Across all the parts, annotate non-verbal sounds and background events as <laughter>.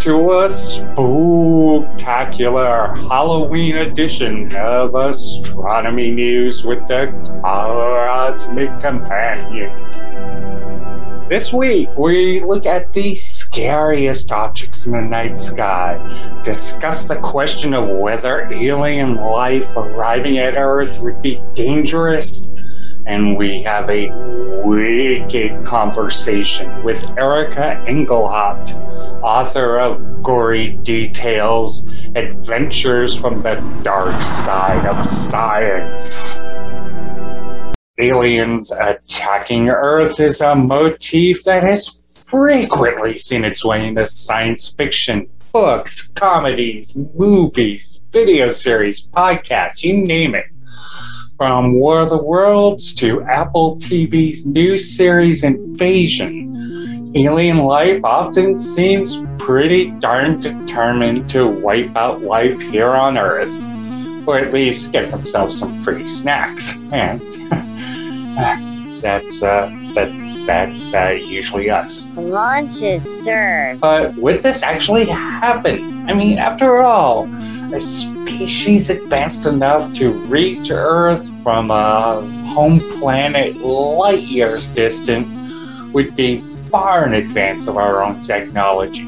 To a spectacular Halloween edition of Astronomy News with the Cosmic Companion. This week, we look at the scariest objects in the night sky, discuss the question of whether alien life arriving at Earth would be dangerous, and we have a wicked conversation with Erika Engelhaupt, author of Gory Details Adventures from the Dark Side of Science. Aliens attacking Earth is a motif that has frequently seen its way into science fiction, books, comedies, movies, video series, podcasts, you name it. From War of the Worlds to Apple TV's new series Invasion, alien life often seems pretty darn determined to wipe out life here on Earth, or at least get themselves some free snacks. And <laughs> that's uh, that's that's uh, usually us. Lunch is served. But would this actually happen? I mean, after all, a species advanced enough to reach Earth from a home planet light years distant would be far in advance of our own technology.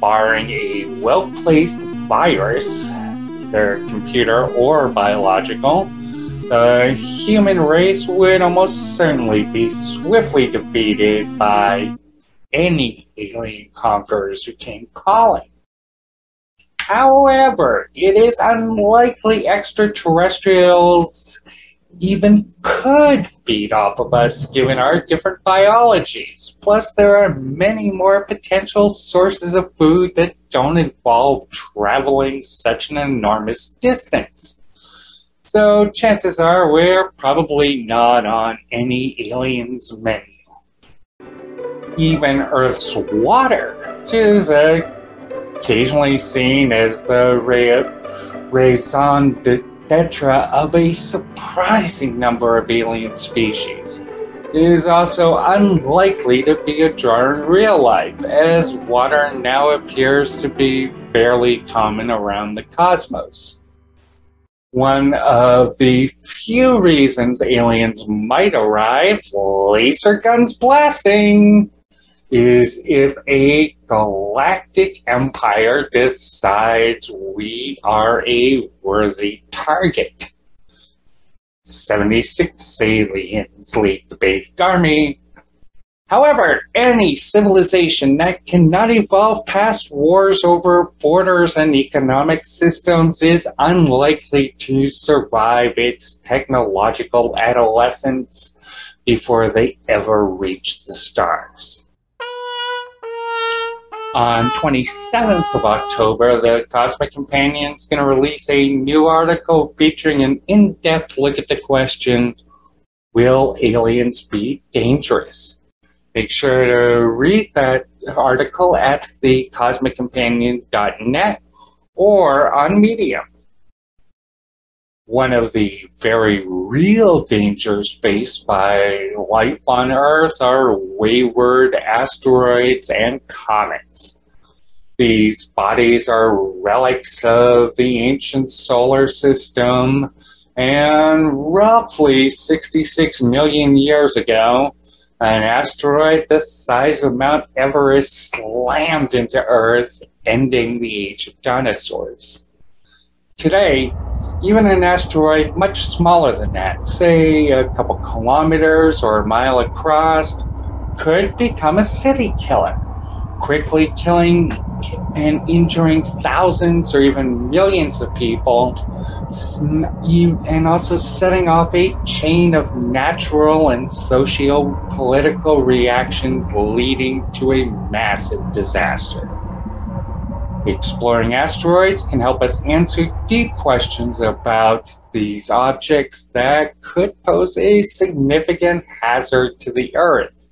Barring a well placed virus, either computer or biological, the human race would almost certainly be swiftly defeated by any alien conquerors who came calling. However, it is unlikely extraterrestrials even could feed off of us given our different biologies. Plus, there are many more potential sources of food that don't involve traveling such an enormous distance. So, chances are we're probably not on any aliens' menu. Even Earth's water, which is a occasionally seen as the raison d'etre of a surprising number of alien species. It is also unlikely to be a draw in real life, as water now appears to be fairly common around the cosmos. One of the few reasons aliens might arrive, laser guns blasting, is if a galactic empire decides we are a worthy target. 76 aliens lead the big army. However, any civilization that cannot evolve past wars over borders and economic systems is unlikely to survive its technological adolescence before they ever reach the stars. On 27th of October, the Cosmic Companion is going to release a new article featuring an in-depth look at the question, will aliens be dangerous? Make sure to read that article at thecosmiccompanion.net or on Medium. One of the very real dangers faced by life on Earth are wayward asteroids and comets. These bodies are relics of the ancient solar system, and roughly 66 million years ago, an asteroid the size of Mount Everest slammed into Earth, ending the age of dinosaurs. Today, even an asteroid much smaller than that, say a couple kilometers or a mile across, could become a city killer, quickly killing and injuring thousands or even millions of people, and also setting off a chain of natural and socio political reactions leading to a massive disaster. Exploring asteroids can help us answer deep questions about these objects that could pose a significant hazard to the Earth.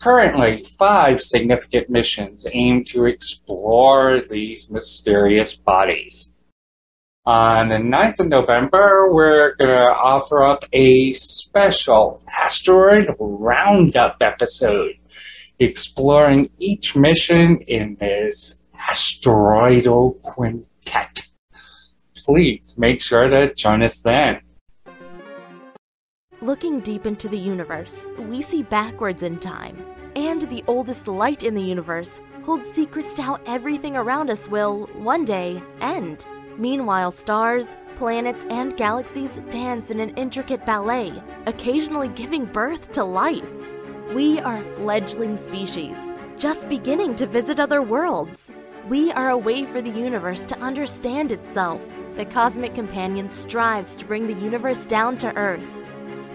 Currently, five significant missions aim to explore these mysterious bodies. On the 9th of November, we're going to offer up a special asteroid roundup episode exploring each mission in this asteroidal quintet. Please make sure to join us then. Looking deep into the universe, we see backwards in time. And the oldest light in the universe holds secrets to how everything around us will, one day, end. Meanwhile, stars, planets, and galaxies dance in an intricate ballet, occasionally giving birth to life. We are a fledgling species, just beginning to visit other worlds. We are a way for the universe to understand itself. The Cosmic Companion strives to bring the universe down to Earth,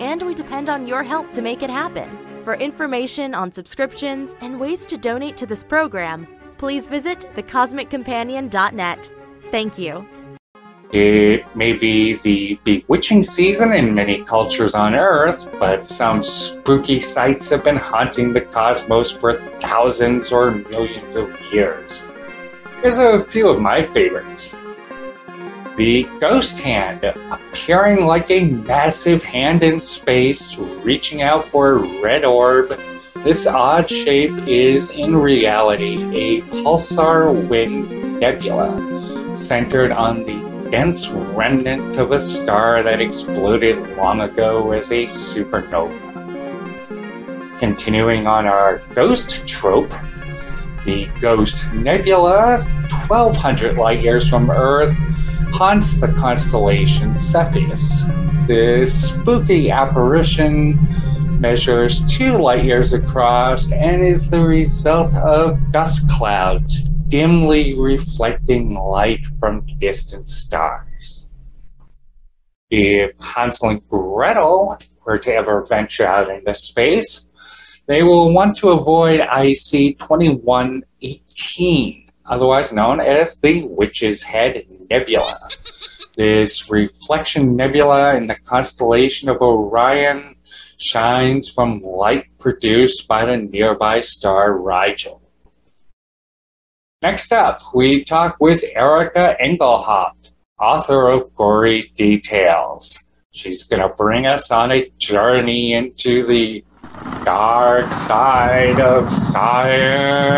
and we depend on your help to make it happen. For information on subscriptions and ways to donate to this program, please visit thecosmiccompanion.net. Thank you. It may be the bewitching season in many cultures on Earth, but some spooky sights have been haunting the cosmos for thousands or millions of years. Here's a few of my favorites. The ghost hand, appearing like a massive hand in space, reaching out for a red orb. This odd shape is, in reality, a pulsar wind nebula centered on the dense remnant of a star that exploded long ago as a supernova. Continuing on our ghost trope, the Ghost Nebula, 1200 light years from Earth, haunts the constellation Cepheus. This spooky apparition measures two light years across and is the result of dust clouds dimly reflecting light from distant stars. If Hansel and Gretel were to ever venture out into space, they will want to avoid IC 2118, otherwise known as the Witch's Head Nebula. This reflection nebula in the constellation of Orion shines from light produced by the nearby star Rigel. Next up, we talk with Erika Engelhaupt, author of Gory Details. She's going to bring us on a journey into the dark side of science.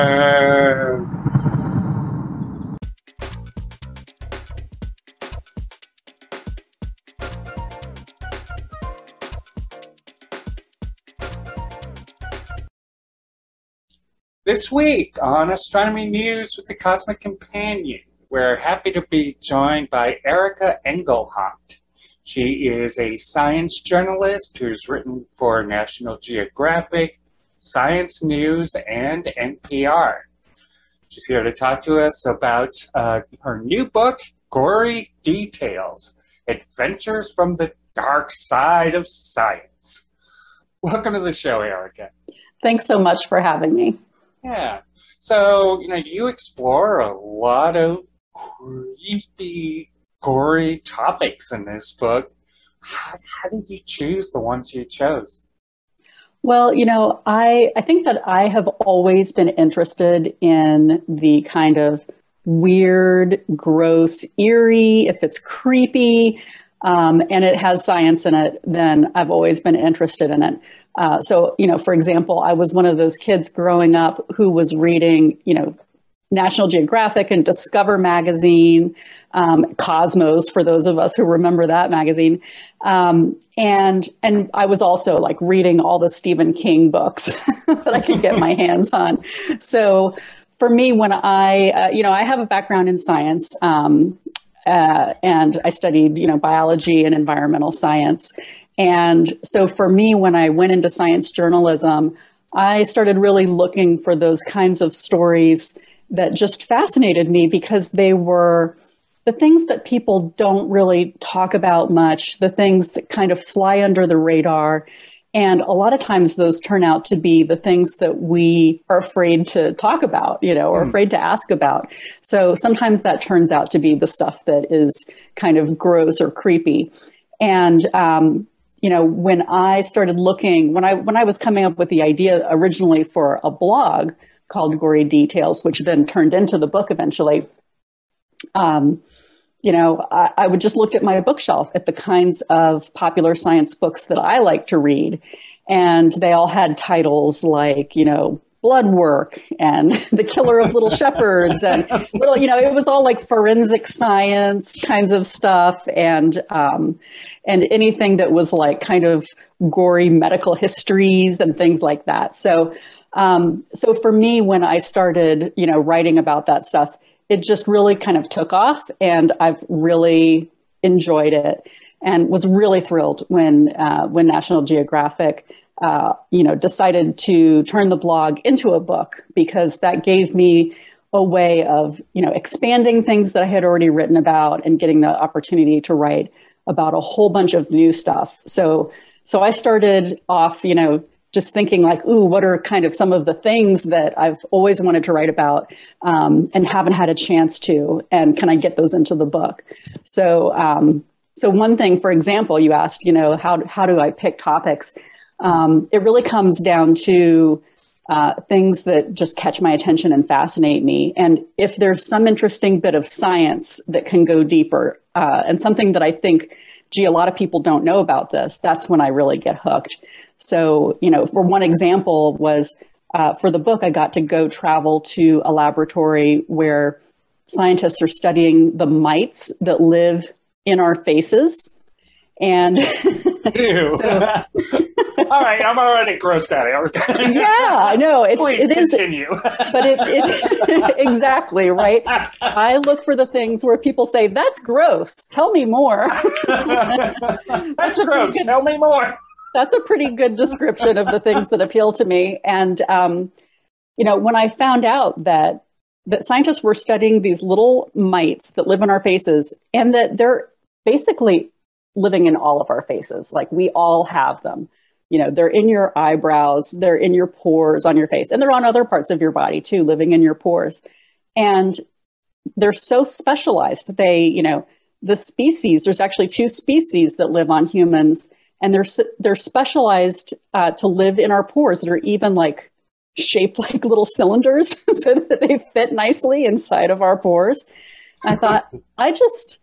This week on Astronomy News with the Cosmic Companion, we're happy to be joined by Erika Engelhaupt. She is a science journalist who's written for National Geographic, Science News, and NPR. She's here to talk to us about uh, her new book, Gory Details Adventures from the Dark Side of Science. Welcome to the show, Erika. Thanks so much for having me. Yeah. So, you know, you explore a lot of creepy, gory topics in this book. How, how did you choose the ones you chose? Well, you know, I, I think that I have always been interested in the kind of weird, gross, eerie, if it's creepy, um, and it has science in it, then I've always been interested in it. Uh, so, you know, for example, I was one of those kids growing up who was reading, you know, National Geographic and Discover magazine, um, Cosmos for those of us who remember that magazine, um, and and I was also like reading all the Stephen King books <laughs> that I could get my <laughs> hands on. So for me, when I, uh, you know, I have a background in science. Um, uh, and I studied, you know, biology and environmental science. And so for me, when I went into science journalism, I started really looking for those kinds of stories that just fascinated me because they were the things that people don't really talk about much, the things that kind of fly under the radar. And a lot of times those turn out to be the things that we are afraid to talk about, you know, or mm. afraid to ask about. So sometimes that turns out to be the stuff that is kind of gross or creepy. And um, you know, when I started looking, when I when I was coming up with the idea originally for a blog called Gory Details, which then turned into the book eventually, um, you know, I, I would just look at my bookshelf at the kinds of popular science books that I like to read, and they all had titles like, you know, blood work and <laughs> the killer of little shepherds and little you know it was all like forensic science kinds of stuff and um, and anything that was like kind of gory medical histories and things like that. So um, so for me when i started you know writing about that stuff it just really kind of took off and i've really enjoyed it and was really thrilled when uh, when national geographic uh, you know, decided to turn the blog into a book because that gave me a way of, you know, expanding things that I had already written about and getting the opportunity to write about a whole bunch of new stuff. So, so I started off, you know, just thinking like, ooh, what are kind of some of the things that I've always wanted to write about um, and haven't had a chance to, and can I get those into the book? So, um, so one thing, for example, you asked, you know, how how do I pick topics? Um, it really comes down to uh, things that just catch my attention and fascinate me. And if there's some interesting bit of science that can go deeper, uh, and something that I think, gee, a lot of people don't know about this, that's when I really get hooked. So, you know, for one example was uh, for the book, I got to go travel to a laboratory where scientists are studying the mites that live in our faces. And <laughs> so, <laughs> all right, I'm already grossed out. yeah, I know. It's, Please it is, continue. <laughs> but it, it <laughs> exactly right. I look for the things where people say that's gross. Tell me more. that's gross. Good, Tell me more. That's a pretty good description of the things that appeal to me. And um, you know, when I found out that that scientists were studying these little mites that live in our faces, and that they're basically living in all of our faces, like we all have them you know they're in your eyebrows they're in your pores on your face and they're on other parts of your body too living in your pores. And they're so specialized. They you know the species there's actually two species that live on humans and they're they're specialized uh, to live in our pores that are even like shaped <laughs> like little cylinders <laughs> so that they fit nicely inside of our pores. I thought i just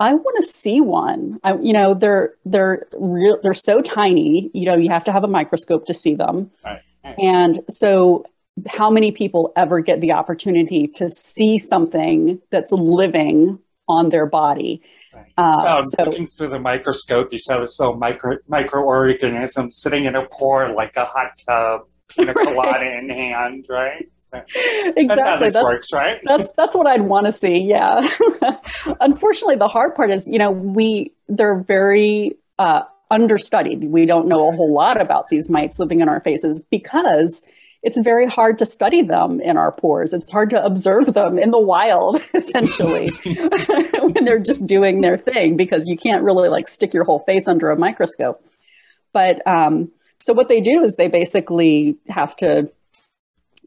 I want to see one. I, you know, they're they're real. They're so tiny. You know, you have to have a microscope to see them. Right. Right. And so, how many people ever get the opportunity to see something that's living on their body? Right. Uh, so, so, looking through the microscope, you saw this little micro microorganism sitting in a pore like a hot tub, <laughs> pina colada in hand, right? Exactly. That's how this that's, works, right? that's that's what I'd want to see. Yeah. <laughs> Unfortunately, the hard part is, you know, we they're very uh, understudied. We don't know a whole lot about these mites living in our faces because it's very hard to study them in our pores. It's hard to observe them in the wild, <laughs> essentially, <laughs> when they're just doing their thing because you can't really like stick your whole face under a microscope. But um, so what they do is they basically have to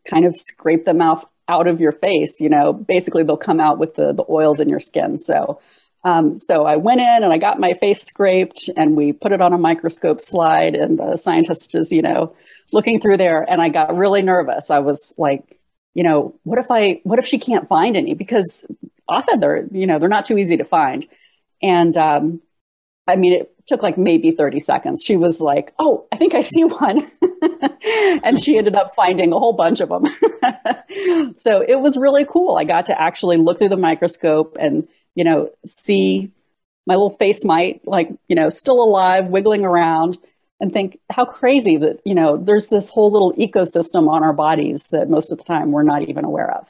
kind of scrape them out out of your face. You know, basically they'll come out with the the oils in your skin. So. Um, so I went in and I got my face scraped and we put it on a microscope slide and the scientist is, you know, looking through there and I got really nervous. I was like, you know, what if I, what if she can't find any? Because often they're, you know, they're not too easy to find. And, um, I mean, it took like maybe 30 seconds. She was like, Oh, I think I see <laughs> one. <laughs> and she ended up finding a whole bunch of them. <laughs> so it was really cool. I got to actually look through the microscope and, you know, see my little face mite, like, you know, still alive, wiggling around and think how crazy that, you know, there's this whole little ecosystem on our bodies that most of the time we're not even aware of.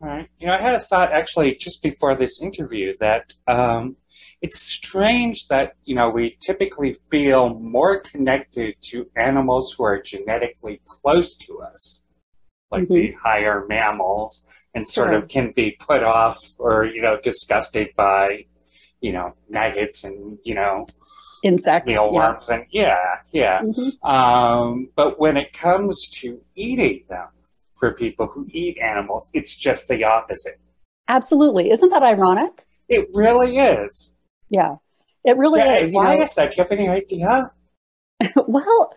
Right. You know, I had a thought actually just before this interview that um, it's strange that you know we typically feel more connected to animals who are genetically close to us like mm-hmm. the higher mammals and sort sure. of can be put off or you know disgusted by you know maggots and you know insects mealworms yeah. and yeah yeah mm-hmm. um, but when it comes to eating them for people who eat animals it's just the opposite absolutely isn't that ironic it really is yeah, it really yeah, is. Why know? is that? Do you have any idea? well,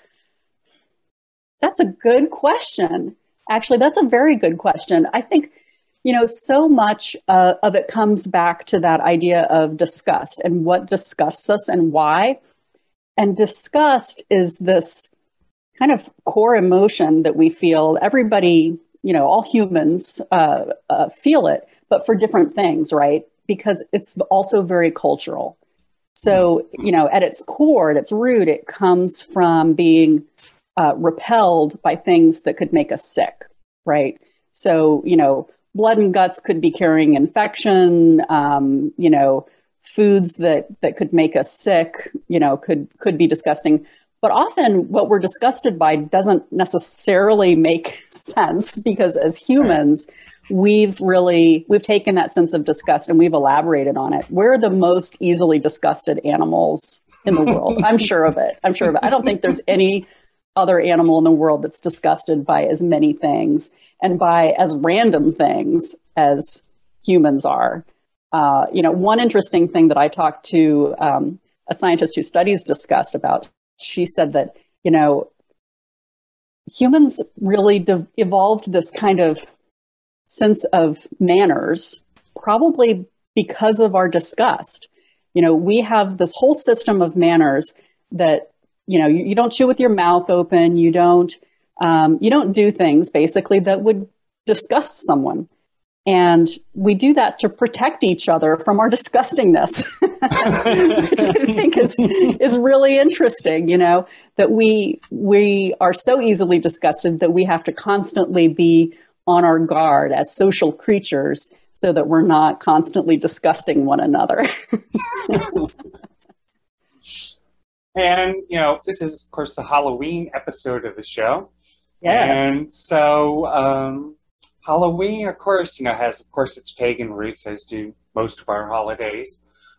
that's a good question. Actually, that's a very good question. I think, you know, so much uh, of it comes back to that idea of disgust and what disgusts us and why. And disgust is this kind of core emotion that we feel. Everybody, you know, all humans uh, uh, feel it, but for different things, right? Because it's also very cultural. So, you know, at its core, at its root, it comes from being uh, repelled by things that could make us sick, right? So, you know, blood and guts could be carrying infection. Um, you know, foods that that could make us sick. You know, could could be disgusting. But often, what we're disgusted by doesn't necessarily make <laughs> sense because as humans, we've really we've taken that sense of disgust and we've elaborated on it. We're the most easily disgusted animals in the world. <laughs> I'm sure of it. I'm sure of it. I don't think there's any other animal in the world that's disgusted by as many things and by as random things as humans are. Uh, you know, one interesting thing that I talked to um, a scientist who studies disgust about, she said that, you know, humans really de- evolved this kind of sense of manners, probably because of our disgust. You know, we have this whole system of manners that you know you, you don't chew with your mouth open you don't um, you don't do things basically that would disgust someone and we do that to protect each other from our disgustingness <laughs> which i think is, is really interesting you know that we we are so easily disgusted that we have to constantly be on our guard as social creatures so that we're not constantly disgusting one another <laughs> And, you know, this is, of course, the Halloween episode of the show. Yes. And so, um, Halloween, of course, you know, has, of course, its pagan roots, as do most of our holidays.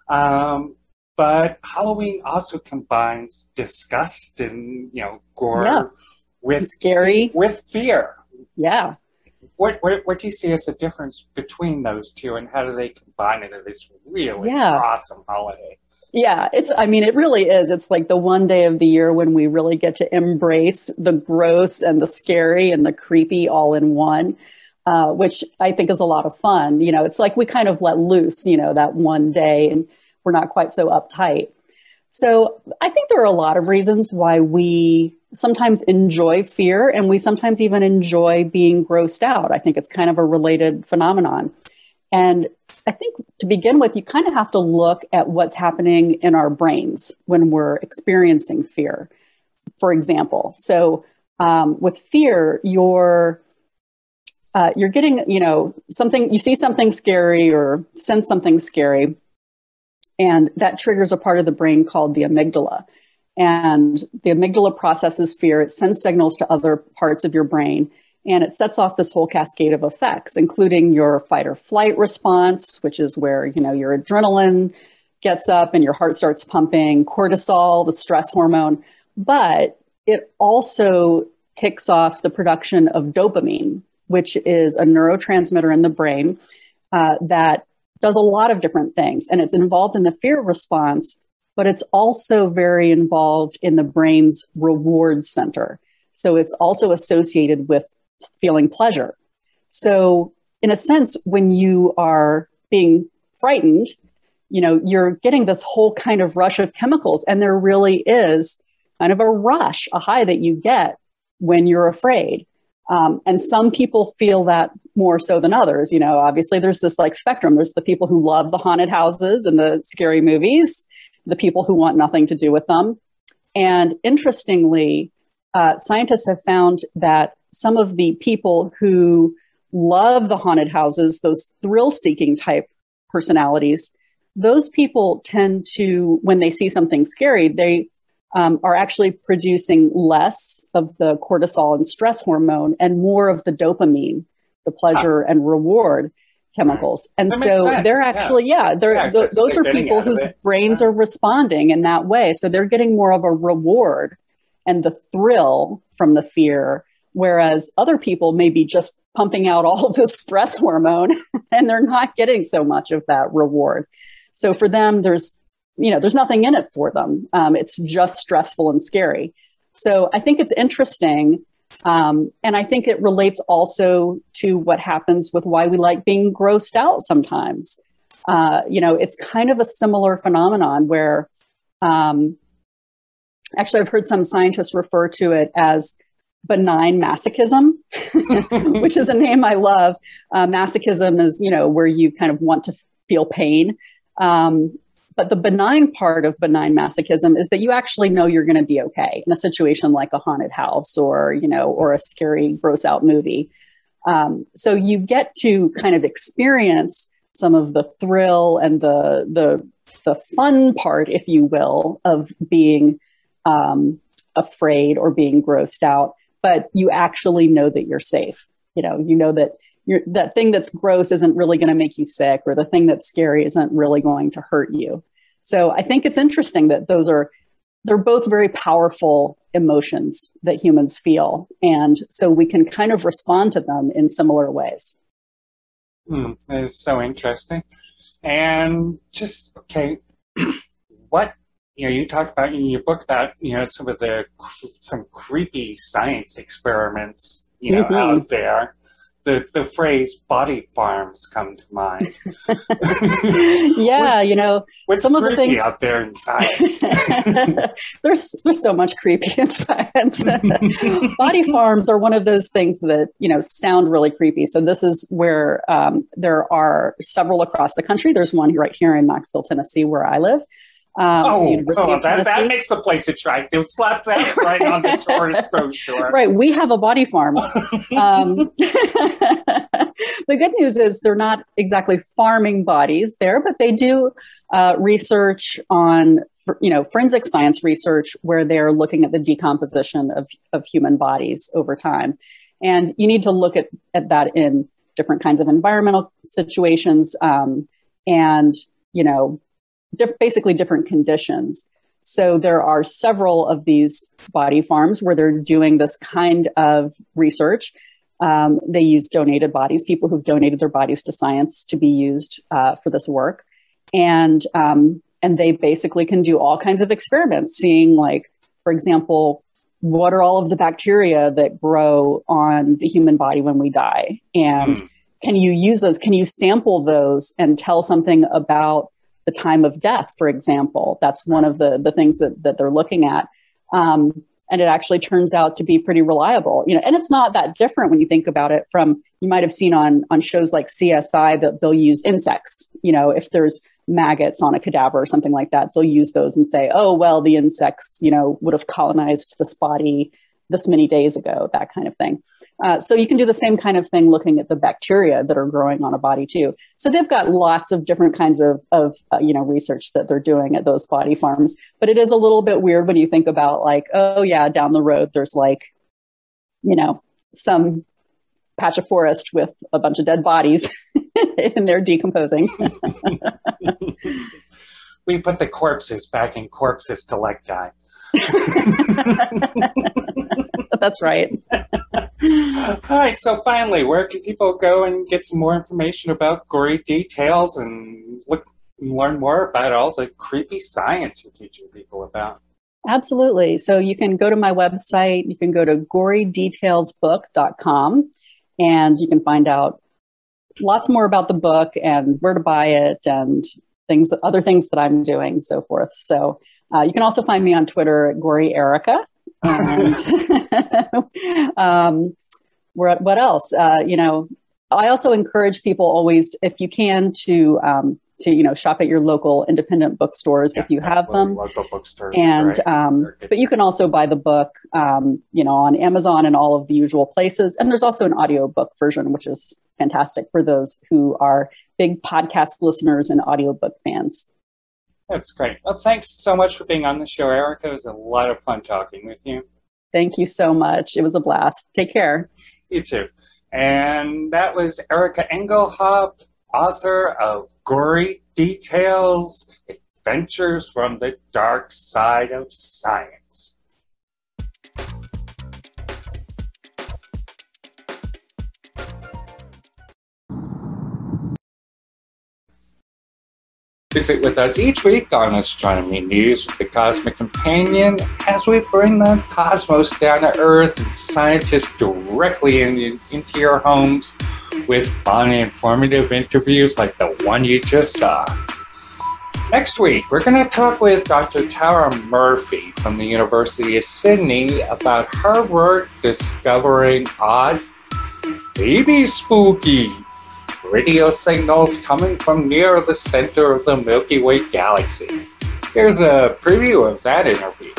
Um, but Halloween also combines disgust and, you know, gore Yeah. with scary with fear. yeah What, what what do you see as the difference between those two, and how do they combine into this really Yeah. awesome holiday? Yeah, it's, I mean, it really is. It's like the one day of the year when we really get to embrace the gross and the scary and the creepy all in one, uh, which I think is a lot of fun. You know, it's like we kind of let loose, you know, that one day and we're not quite so uptight. So I think there are a lot of reasons why we sometimes enjoy fear and we sometimes even enjoy being grossed out. I think it's kind of a related phenomenon. And I think to begin with, you kind of have to look at what's happening in our brains when we're experiencing fear, for example. So, um, with fear, you're uh, you're getting, you know, something. You see something scary or sense something scary, and that triggers a part of the brain called the amygdala. And the amygdala processes fear. It sends signals to other parts of your brain, and it sets off this whole cascade of effects, including your fight or flight response, which is where, you know, your adrenaline gets up and your heart starts pumping, cortisol, the stress hormone. But it also kicks off the production of dopamine, which is a neurotransmitter in the brain uh, that does a lot of different things. And it's involved in the fear response, but it's also very involved in the brain's reward center. So it's also associated with feeling pleasure. So, in a sense, when you are being frightened, you know, you're getting this whole kind of rush of chemicals, and there really is kind of a rush, a high that you get when you're afraid. Um, and some people feel that more so than others. You know, obviously, there's this like spectrum. There's the people who love the haunted houses and the scary movies, the people who want nothing to do with them. And interestingly, uh, scientists have found that some of the people who love the haunted houses, those thrill seeking type personalities, those people tend to, when they see something scary, they um, are actually producing less of the cortisol and stress hormone and more of the dopamine, the pleasure and reward chemicals. And so sense, they're actually, yeah, they're, Yeah, 'cause th- those they're are people whose brains Yeah. are responding in that way. So they're getting more of a reward and the thrill from the fear, whereas other people may be just pumping out all this stress hormone <laughs> and they're not getting so much of that reward. So for them, there's you know there's nothing in it for them. Um, it's just stressful and scary. So I think it's interesting, um, and I think it relates also to what happens with why we like being grossed out sometimes. Uh, you know, it's kind of a similar phenomenon where um, actually, I've heard some scientists refer to it as benign masochism, <laughs> which is a name I love. Uh, masochism is, you know, where you kind of want to feel pain. Um, but the benign part of benign masochism is that you actually know you're going to be okay in a situation like a haunted house or, you know, or a scary, gross out movie. Um, so you get to kind of experience some of the thrill and the the the fun part, if you will, of being um, afraid or being grossed out. But you actually know that you're safe. You know, you know that you're, that thing that's gross isn't really going to make you sick, or the thing that's scary isn't really going to hurt you. So I think it's interesting that those are they're both very powerful emotions that humans feel, and so we can kind of respond to them in similar ways. Hmm, that is so interesting. And just okay, <clears throat> what you know, you talked about in your book about you know some of the some creepy science experiments you know mm-hmm. out there the, the phrase body farms come to mind. <laughs> yeah, you know, what's some of the things out there in science. <laughs> there's there's so much creepy in science. <laughs> body farms are one of those things that you know sound really creepy. So this is where um, there are several across the country. There's one right here in Knoxville, Tennessee, where I live. Um, oh, oh that, that, makes the place attractive. Slap that <laughs> right on the tourist brochure. Right. We have a body farm. <laughs> um, <laughs> the good news is they're not exactly farming bodies there, but they do uh, research on, you know, forensic science research where they're looking at the decomposition of, of human bodies over time. And you need to look at, at that in different kinds of environmental situations. Um, and, you know, basically different conditions. So there are several of these body farms where they're doing this kind of research. Um, they use donated bodies, people who've donated their bodies to science to be used uh, for this work, and um, and they basically can do all kinds of experiments, seeing like, for example, what are all of the bacteria that grow on the human body when we die, and mm. can you use those? Can you sample those and tell something about the time of death, for example. That's one of the, the things that, that they're looking at. Um, and it actually turns out to be pretty reliable, you know, and it's not that different when you think about it from, you might have seen on, on shows like CSI that they'll use insects, you know, if there's maggots on a cadaver or something like that, they'll use those and say, oh, well, the insects, you know, would have colonized this body this many days ago, that kind of thing. Uh, so you can do the same kind of thing looking at the bacteria that are growing on a body too. So they've got lots of different kinds of, of uh, you know research that they're doing at those body farms. But it is a little bit weird when you think about like, oh yeah, down the road there's like, you know, some patch of forest with a bunch of dead bodies <laughs> and they're decomposing. <laughs> we put the corpses back in corpses to let die. <laughs> That's right. <laughs> All right. So finally, where can people go and get some more information about gory details and look learn more about all the creepy science you're teaching people about? Absolutely. So you can go to my website. You can go to gorydetailsbook.com and you can find out lots more about the book and where to buy it and things, other things that I'm doing, so forth. So uh, you can also find me on Twitter at Gory Erika. And <laughs> um, what else? Uh, you know, I also encourage people always, if you can, to um, to you know shop at your local independent bookstores yeah, if you have them. Local bookstores, and um, but you can also buy the book, um, you know, on Amazon and all of the usual places. And there's also an audiobook version, which is fantastic for those who are big podcast listeners and audiobook fans. That's great. Well, thanks so much for being on the show, Erika. It was a lot of fun talking with you. Thank you so much. It was a blast. Take care. You too. And that was Erika Engelhaupt, author of Gory Details Adventures from the Dark Side of Science. Visit with us each week on Astronomy News with the Cosmic Companion as we bring the cosmos down to Earth and scientists directly in, into your homes with fun, and informative interviews like the one you just saw. Next week, we're going to talk with Dr. Tara Murphy from the University of Sydney about her work discovering odd, maybe spooky, radio signals coming from near the center of the Milky Way galaxy. Here's a preview of that interview.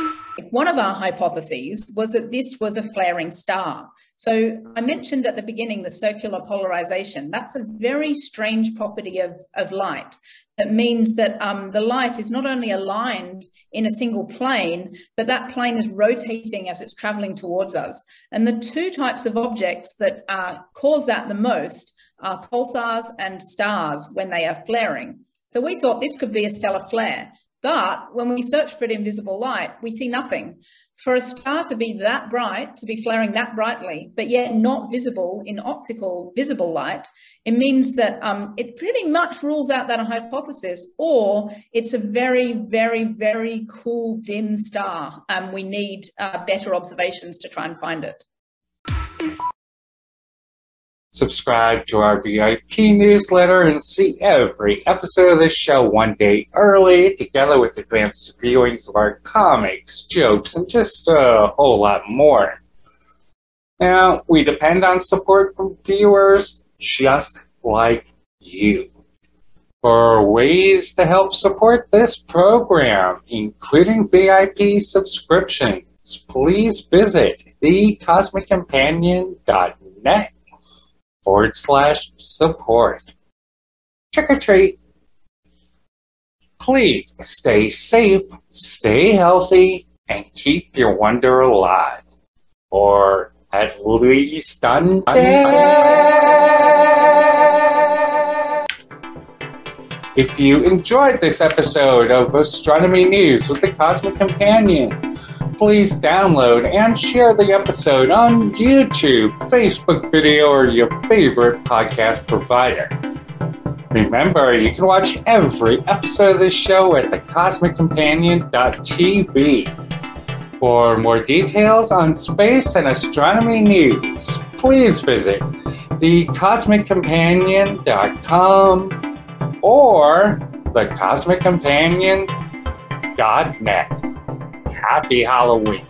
One of our hypotheses was that this was a flaring star. So I mentioned at the beginning the circular polarization. That's a very strange property of, of light. That means that um, the light is not only aligned in a single plane, but that plane is rotating as it's traveling towards us. And the two types of objects that uh, cause that the most are pulsars and stars when they are flaring. So we thought this could be a stellar flare. But when we search for it in visible light, we see nothing. For a star to be that bright, to be flaring that brightly, but yet not visible in optical visible light, it means that um, it pretty much rules out that hypothesis, or it's a very, very, very cool dim star. and we need uh, better observations to try and find it. Subscribe to our VIP newsletter and see every episode of this show one day early, together with advanced viewings of our comics, jokes, and just a whole lot more. Now, we depend on support from viewers just like you. For ways to help support this program, including VIP subscriptions, please visit thecosmiccompanion.net forward slash support. Trick or treat. Please stay safe, stay healthy, and keep your wonder alive. Or at least undead. If you enjoyed this episode of Astronomy News with the Cosmic Companion, please download and share the episode on YouTube, Facebook video, or your favorite podcast provider. Remember, you can watch every episode of this show at thecosmiccompanion.tv. For more details on space and astronomy news, please visit thecosmiccompanion.com or thecosmiccompanion.net. Happy Halloween.